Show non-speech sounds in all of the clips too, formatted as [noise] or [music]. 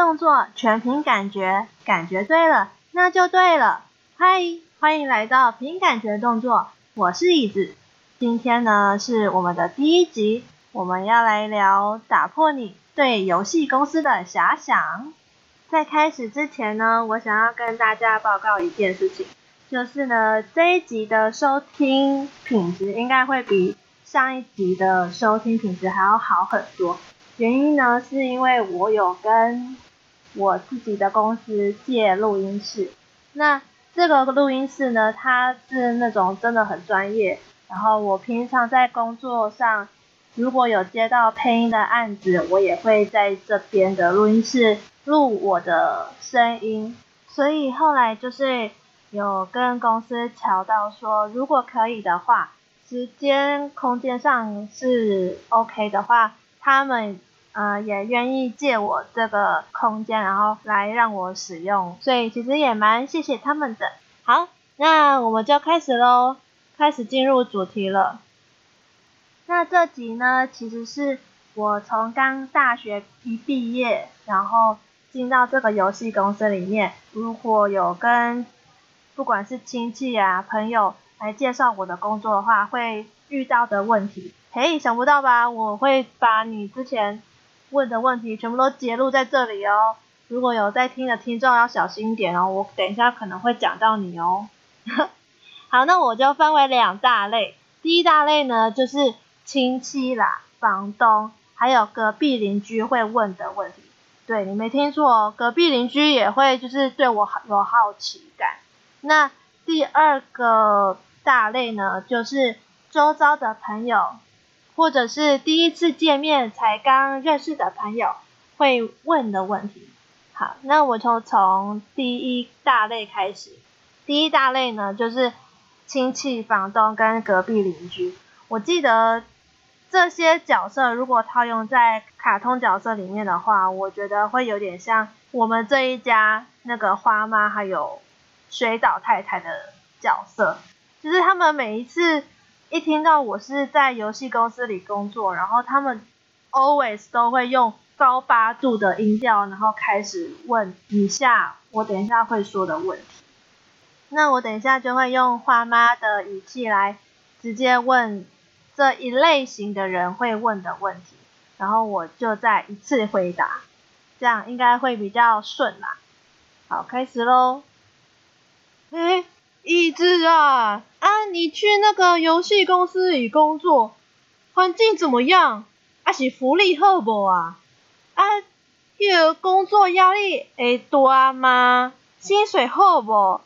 动作全凭感觉，感觉对了，那就对了。嗨，欢迎来到凭感觉动作，我是椅子。今天呢是我们的第一集，我们要来聊打破你对游戏公司的遐想。在开始之前呢，我想要跟大家报告一件事情，就是呢这一集的收听品质应该会比上一集的收听品质还要好很多。原因呢是因为我有跟我自己的公司借录音室，那这个录音室呢，它是那种真的很专业。然后我平常在工作上，如果有接到配音的案子，我也会在这边的录音室录我的声音。所以后来就是有跟公司调到说，如果可以的话，时间空间上是 OK 的话，他们。呃，也愿意借我这个空间，然后来让我使用，所以其实也蛮谢谢他们的。好，那我们就开始喽，开始进入主题了。那这集呢，其实是我从刚大学一毕业，然后进到这个游戏公司里面，如果有跟不管是亲戚啊、朋友来介绍我的工作的话，会遇到的问题。嘿，想不到吧？我会把你之前。问的问题全部都揭露在这里哦，如果有在听的听众要小心一点哦，我等一下可能会讲到你哦。[laughs] 好，那我就分为两大类，第一大类呢就是亲戚啦、房东，还有隔壁邻居会问的问题。对，你没听错，隔壁邻居也会就是对我有好奇感。那第二个大类呢，就是周遭的朋友。或者是第一次见面才刚认识的朋友会问的问题。好，那我就从第一大类开始。第一大类呢，就是亲戚、房东跟隔壁邻居。我记得这些角色如果套用在卡通角色里面的话，我觉得会有点像我们这一家那个花妈还有水岛太太的角色，就是他们每一次。一听到我是在游戏公司里工作，然后他们 always 都会用高八度的音调，然后开始问以下我等一下会说的问题。那我等一下就会用花妈的语气来直接问这一类型的人会问的问题，然后我就再一次回答，这样应该会比较顺啦。好，开始喽。诶 [laughs] 椅子啊啊！你去那个游戏公司里工作，环境怎么样？啊是福利好不啊？啊，那个工作压力会大吗？薪水好不？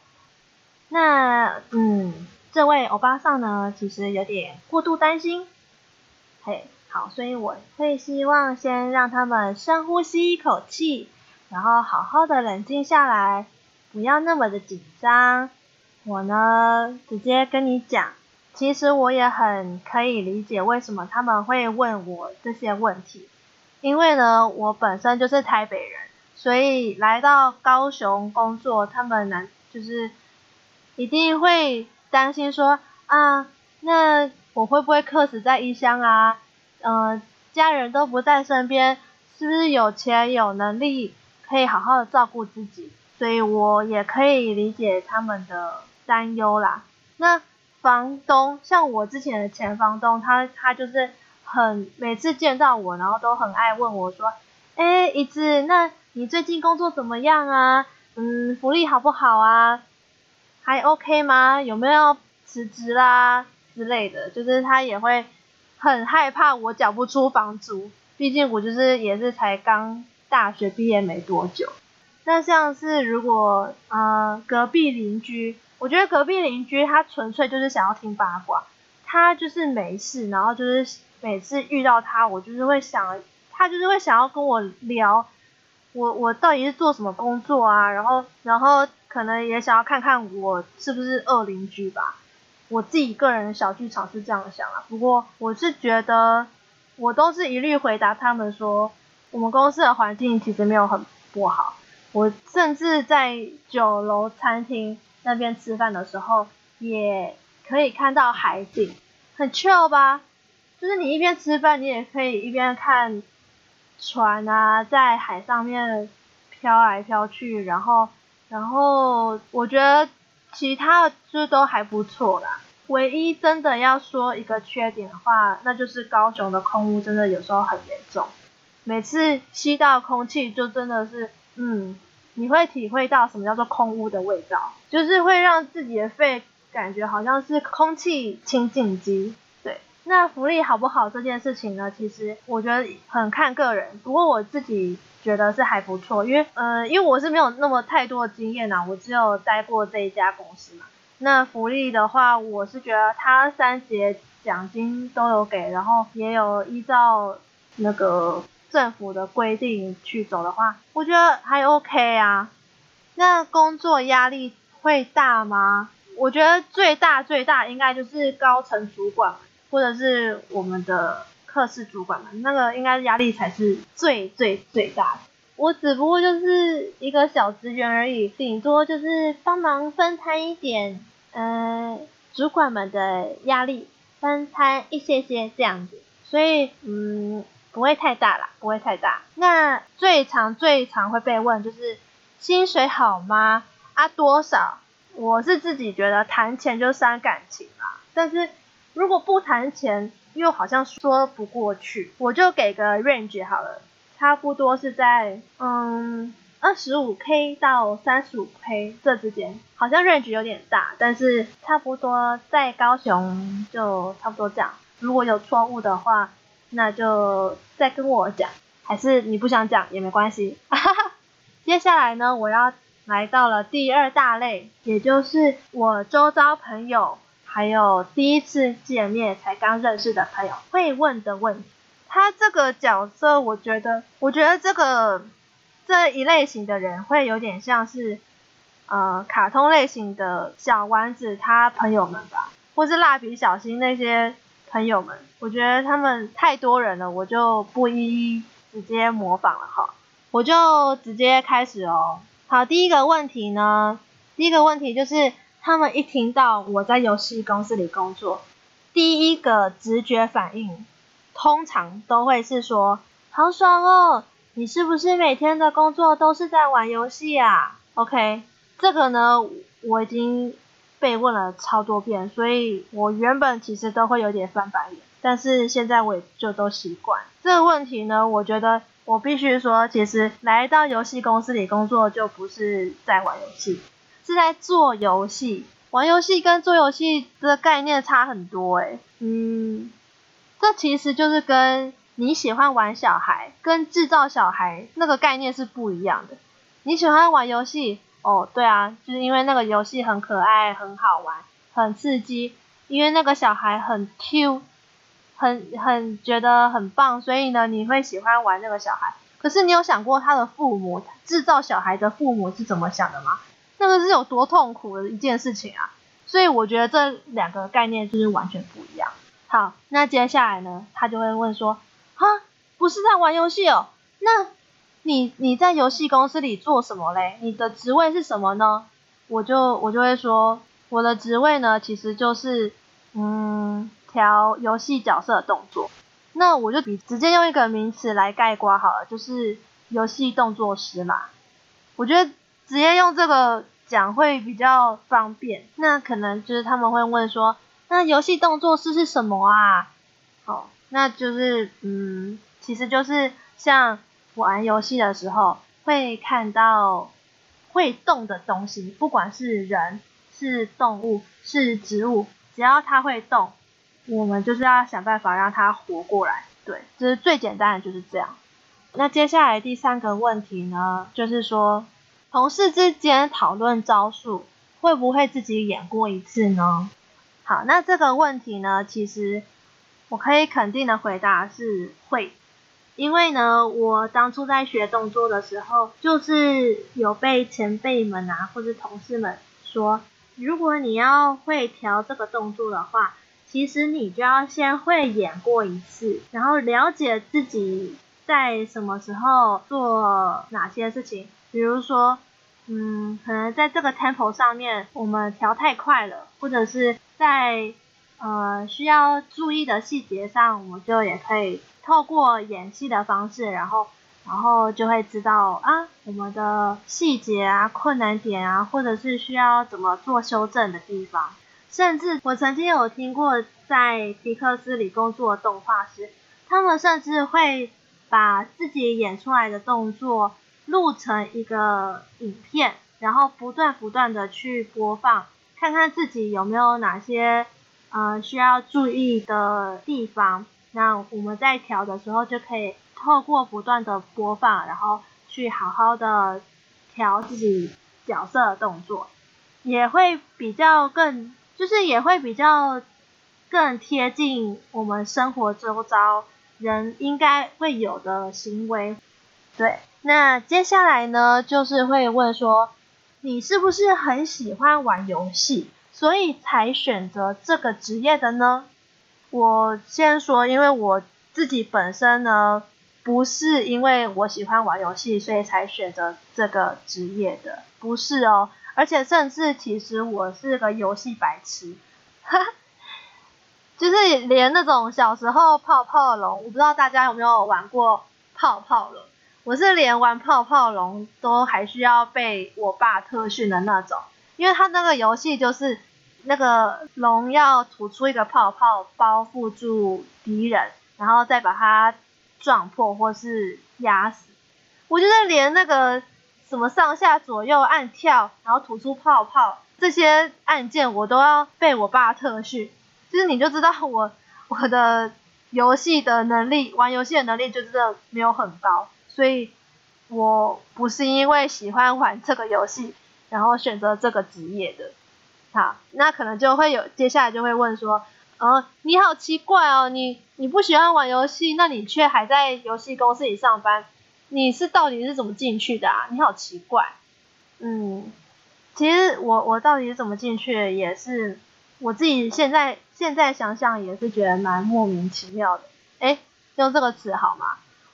那嗯，这位欧巴桑呢，其实有点过度担心。嘿，好，所以我会希望先让他们深呼吸一口气，然后好好的冷静下来，不要那么的紧张。我呢，直接跟你讲，其实我也很可以理解为什么他们会问我这些问题，因为呢，我本身就是台北人，所以来到高雄工作，他们难就是一定会担心说啊，那我会不会客死在异乡啊？嗯、呃，家人都不在身边，是不是有钱有能力可以好好的照顾自己？所以我也可以理解他们的。担忧啦，那房东像我之前的前房东，他他就是很每次见到我，然后都很爱问我说，哎，椅子，那你最近工作怎么样啊？嗯，福利好不好啊？还 OK 吗？有没有辞职啦之类的？就是他也会很害怕我缴不出房租，毕竟我就是也是才刚大学毕业没多久。那像是如果呃隔壁邻居。我觉得隔壁邻居他纯粹就是想要听八卦，他就是没事，然后就是每次遇到他，我就是会想，他就是会想要跟我聊，我我到底是做什么工作啊，然后然后可能也想要看看我是不是恶邻居吧，我自己个人小剧场是这样想啊，不过我是觉得我都是一律回答他们说，我们公司的环境其实没有很不好，我甚至在酒楼餐厅。那边吃饭的时候，也可以看到海景，很 chill 吧？就是你一边吃饭，你也可以一边看船啊，在海上面飘来飘去，然后然后我觉得其他的就都还不错啦。唯一真的要说一个缺点的话，那就是高雄的空污真的有时候很严重，每次吸到空气就真的是，嗯，你会体会到什么叫做空屋的味道，就是会让自己的肺感觉好像是空气清净机。对，那福利好不好这件事情呢？其实我觉得很看个人，不过我自己觉得是还不错，因为呃，因为我是没有那么太多的经验呐，我只有待过这一家公司嘛。那福利的话，我是觉得他三节奖金都有给，然后也有依照那个政府的规定去走的话，我觉得还 OK 啊。那工作压力会大吗？我觉得最大最大应该就是高层主管或者是我们的课室主管们，那个应该压力才是最最最大的。我只不过就是一个小职员而已，顶多就是帮忙分摊一点，嗯、主管们的压力，分摊一些些这样子，所以嗯，不会太大啦，不会太大。那最常最常会被问就是薪水好吗？啊，多少？我是自己觉得谈钱就伤感情啦，但是如果不谈钱，又好像说不过去，我就给个 range 好了。差不多是在嗯二十五 K 到三十五 K 这之间，好像 range 有点大，但是差不多在高雄就差不多这样。如果有错误的话，那就再跟我讲，还是你不想讲也没关系。[laughs] 接下来呢，我要来到了第二大类，也就是我周遭朋友还有第一次见面才刚认识的朋友会问的问题。他这个角色，我觉得，我觉得这个这一类型的人会有点像是，呃，卡通类型的小丸子他朋友们吧，或是蜡笔小新那些朋友们。我觉得他们太多人了，我就不一一直接模仿了哈，我就直接开始哦。好，第一个问题呢，第一个问题就是他们一听到我在游戏公司里工作，第一个直觉反应。通常都会是说，好爽哦！你是不是每天的工作都是在玩游戏啊？OK，这个呢，我已经被问了超多遍，所以我原本其实都会有点翻白眼，但是现在我也就都习惯。这个问题呢，我觉得我必须说，其实来到游戏公司里工作就不是在玩游戏，是在做游戏。玩游戏跟做游戏的概念差很多诶，嗯。这其实就是跟你喜欢玩小孩，跟制造小孩那个概念是不一样的。你喜欢玩游戏，哦，对啊，就是因为那个游戏很可爱、很好玩、很刺激，因为那个小孩很 Q，很很觉得很棒，所以呢，你会喜欢玩那个小孩。可是你有想过他的父母，制造小孩的父母是怎么想的吗？那个是有多痛苦的一件事情啊！所以我觉得这两个概念就是完全不一样。好，那接下来呢，他就会问说，哈，不是在玩游戏哦，那你你在游戏公司里做什么嘞？你的职位是什么呢？我就我就会说，我的职位呢，其实就是嗯，调游戏角色的动作。那我就比直接用一个名词来概括好了，就是游戏动作师嘛。我觉得直接用这个讲会比较方便。那可能就是他们会问说。那游戏动作师是什么啊？哦，那就是嗯，其实就是像玩游戏的时候会看到会动的东西，不管是人、是动物、是植物，只要它会动，我们就是要想办法让它活过来。对，就是最简单的就是这样。那接下来第三个问题呢，就是说同事之间讨论招数，会不会自己演过一次呢？好，那这个问题呢，其实我可以肯定的回答是会，因为呢，我当初在学动作的时候，就是有被前辈们啊，或者同事们说，如果你要会调这个动作的话，其实你就要先会演过一次，然后了解自己在什么时候做哪些事情，比如说。嗯，可能在这个 tempo 上面，我们调太快了，或者是在呃需要注意的细节上，我们就也可以透过演戏的方式，然后然后就会知道啊，我们的细节啊、困难点啊，或者是需要怎么做修正的地方。甚至我曾经有听过，在皮克斯里工作的动画师，他们甚至会把自己演出来的动作录成一个影片，然后不断不断的去播放，看看自己有没有哪些呃需要注意的地方。那我们在调的时候就可以。透过不断的播放，然后去好好的调自己角色的动作，也会比较更，就是也会比较更贴近我们生活周遭人应该会有的行为。对，那接下来呢，就是会问说，你是不是很喜欢玩游戏，所以才选择这个职业的呢？我先说，因为我自己本身呢。不是因为我喜欢玩游戏，所以才选择这个职业的，不是哦。而且甚至其实我是个游戏白痴，[laughs] 就是连那种小时候泡泡龙，我不知道大家有没有玩过泡泡龙，我是连玩泡泡龙都还需要被我爸特训的那种，因为他那个游戏就是那个龙要吐出一个泡泡包覆住敌人，然后再把它。撞破或是压死，我觉得连那个什么上下左右按跳，然后吐出泡泡这些按键，我都要被我爸特训。就是你就知道我我的游戏的能力，玩游戏的能力就真的没有很高，所以我不是因为喜欢玩这个游戏，然后选择这个职业的。好，那可能就会有接下来就会问说。嗯，你好奇怪哦，你你不喜欢玩游戏，那你却还在游戏公司里上班，你是到底是怎么进去的啊？你好奇怪。嗯，其实我我到底是怎么进去的，也是我自己现在现在想想也是觉得蛮莫名其妙的。诶，用这个词好吗？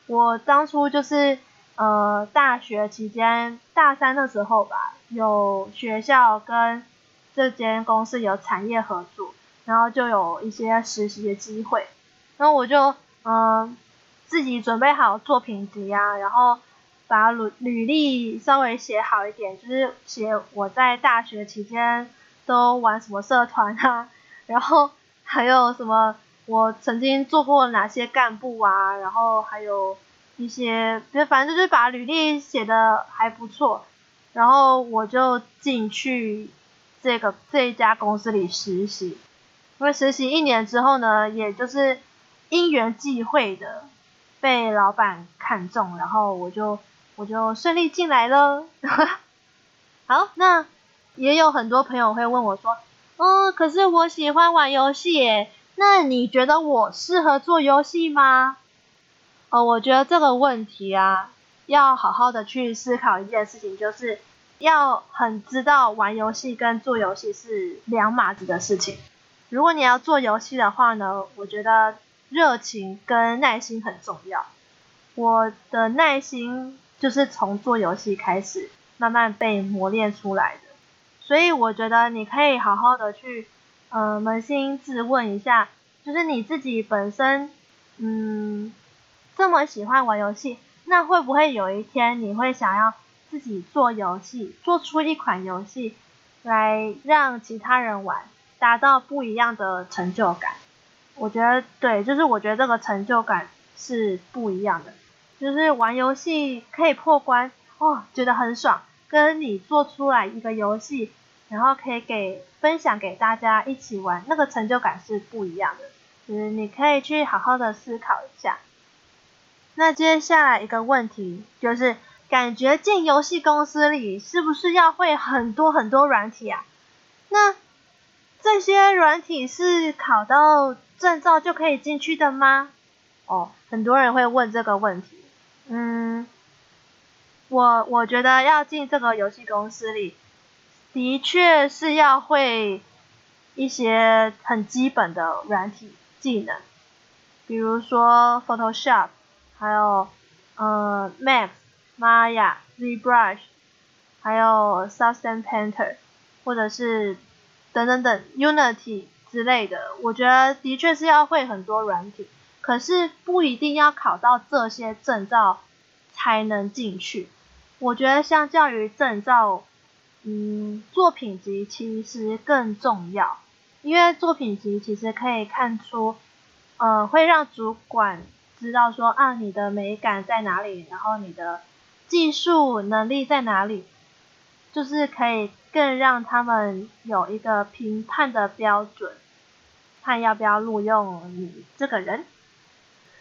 我当初就是呃大学期间大三的时候吧，有学校跟这间公司有产业合作。然后就有一些实习的机会，然后我就嗯、自己准备好作品集啊，然后把履履历稍微写好一点，就是写我在大学期间都玩什么社团啊，[laughs] 然后还有什么我曾经做过哪些干部啊，然后还有一些，就反正就是把履历写的还不错，然后我就进去这个这一家公司里实习。因为实习一年之后呢，也就是因缘际会的被老板看中，然后我就我就顺利进来了。[laughs] 好，那也有很多朋友会问我说，嗯，可是我喜欢玩游戏耶，那你觉得我适合做游戏吗？哦，我觉得这个问题啊，要好好的去思考一件事情，就是要很知道玩游戏跟做游戏是两码子的事情。如果你要做游戏的话呢，我觉得热情跟耐心很重要。我的耐心就是从做游戏开始慢慢被磨练出来的，所以我觉得你可以好好的去，呃，扪心自问一下，就是你自己本身，嗯，这么喜欢玩游戏，那会不会有一天你会想要自己做游戏，做出一款游戏来让其他人玩？达到不一样的成就感，我觉得对，就是我觉得这个成就感是不一样的，就是玩游戏可以破关，哦，觉得很爽，跟你做出来一个游戏，然后可以给分享给大家一起玩，那个成就感是不一样的，就是你可以去好好的思考一下。那接下来一个问题就是，感觉进游戏公司里是不是要会很多很多软体啊？那这些软体是考到证照就可以进去的吗？哦，很多人会问这个问题。嗯，我我觉得要进这个游戏公司里，的确是要会一些很基本的软体技能，比如说 Photoshop，还有呃 Max、Maya、ZBrush，还有 Substance Painter，或者是。等等等，Unity 之类的，我觉得的确是要会很多软体，可是不一定要考到这些证照才能进去。我觉得相较于证照，嗯，作品集其实更重要，因为作品集其实可以看出，呃，会让主管知道说啊，你的美感在哪里，然后你的技术能力在哪里，就是可以更让他们有一个评判的标准，看要不要录用你这个人。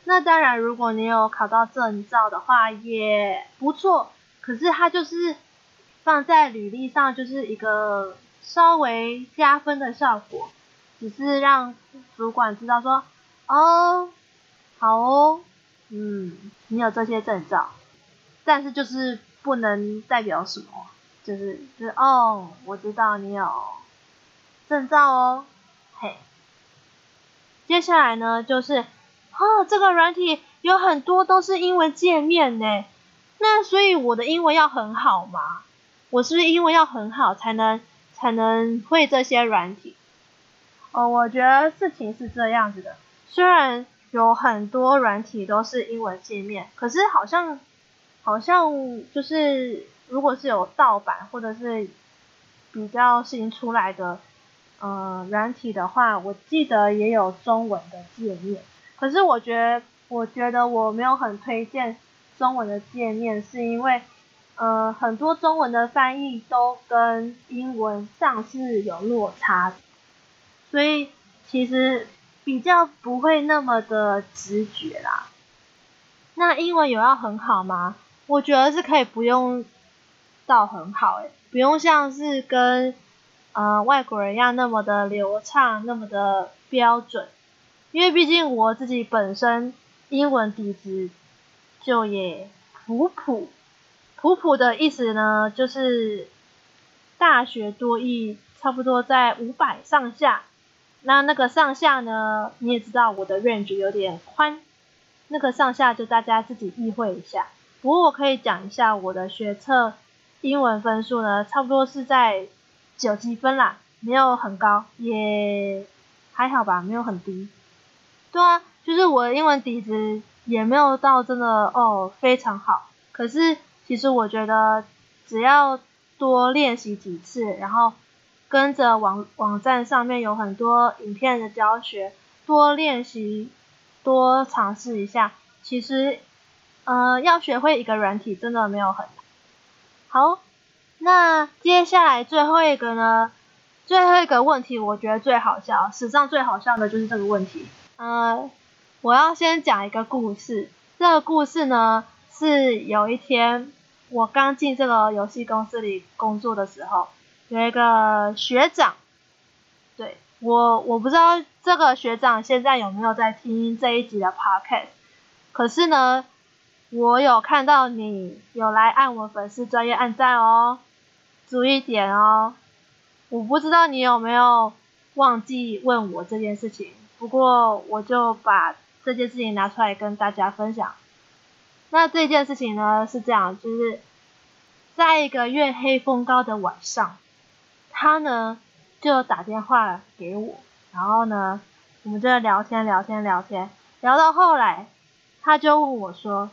那当然，如果你有考到证照的话，也不错。可是它就是放在履历上，就是一个稍微加分的效果，只是让主管知道说，哦，好哦，嗯，你有这些证照，但是就是不能代表什么，就是就是哦，我知道你有证照哦，嘿，接下来呢就是。哦，这个软体有很多都是英文界面呢，那所以我的英文要很好嘛？我是不是英文要很好才能才能会这些软体？哦，我觉得事情是这样子的，虽然有很多软体都是英文界面，可是好像好像就是如果是有盗版或者是比较新出来的呃软体的话，我记得也有中文的界面。可是我觉得，我觉得我没有很推荐中文的界面，是因为，呃，很多中文的翻译都跟英文上是有落差，所以其实比较不会那么的直觉啦。那英文有要很好吗？我觉得是可以不用到很好，诶，不用像是跟呃外国人一样那么的流畅，那么的标准。因为毕竟我自己本身英文底子就也普普，普普的意思呢，就是大学多益差不多在五百上下。那那个上下呢，你也知道我的 range 有点宽，那个上下就大家自己意会一下。不过我可以讲一下我的学测英文分数呢，差不多是在九级分啦，没有很高，也还好吧，没有很低。对啊，就是我的英文底子也没有到真的哦非常好，可是其实我觉得只要多练习几次，然后跟着网网站上面有很多影片的教学，多练习，多尝试一下，其实呃要学会一个软体真的没有很难。好，那接下来最后一个呢，最后一个问题我觉得最好笑，史上最好笑的就是这个问题。呃，我要先讲一个故事。这个故事呢，是有一天我刚进这个游戏公司里工作的时候，有一个学长，对，我我不知道这个学长现在有没有在听这一集的 podcast，可是呢，我有看到你有来按我粉丝专业按赞哦，注意点哦，我不知道你有没有忘记问我这件事情。不过我就把这件事情拿出来跟大家分享。那这件事情呢，是这样，就是在一个月黑风高的晚上，他呢就打电话给我，然后呢我们就聊天聊天聊天，聊到后来，他就问我说：“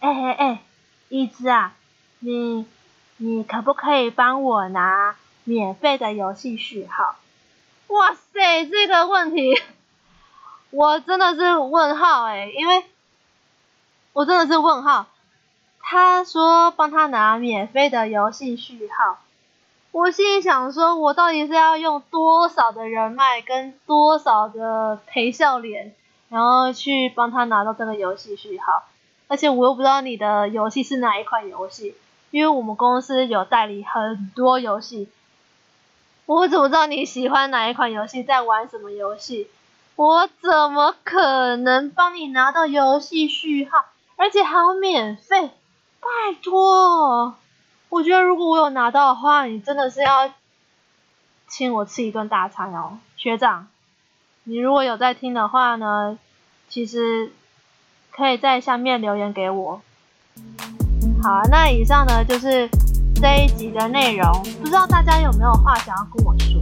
哎哎哎，一枝啊，你你可不可以帮我拿免费的游戏序号？”哇塞，这个问题。我真的是问号诶，因为我真的是问号。他说帮他拿免费的游戏序号，我心里想说，我到底是要用多少的人脉跟多少的陪笑脸，然后去帮他拿到这个游戏序号？而且我又不知道你的游戏是哪一款游戏，因为我们公司有代理很多游戏，我怎么知道你喜欢哪一款游戏，在玩什么游戏？我怎么可能帮你拿到游戏序号，而且还要免费？拜托，我觉得如果我有拿到的话，你真的是要请我吃一顿大餐哦，学长。你如果有在听的话呢，其实可以在下面留言给我。好，那以上呢就是这一集的内容，不知道大家有没有话想要跟我说？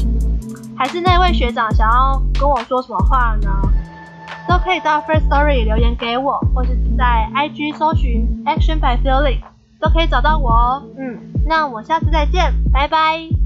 还是那位学长想要跟我说什么话呢？都可以到 First Story 留言给我，或是在 IG 搜寻 Action by Feeling 都可以找到我哦。嗯，那我下次再见，拜拜。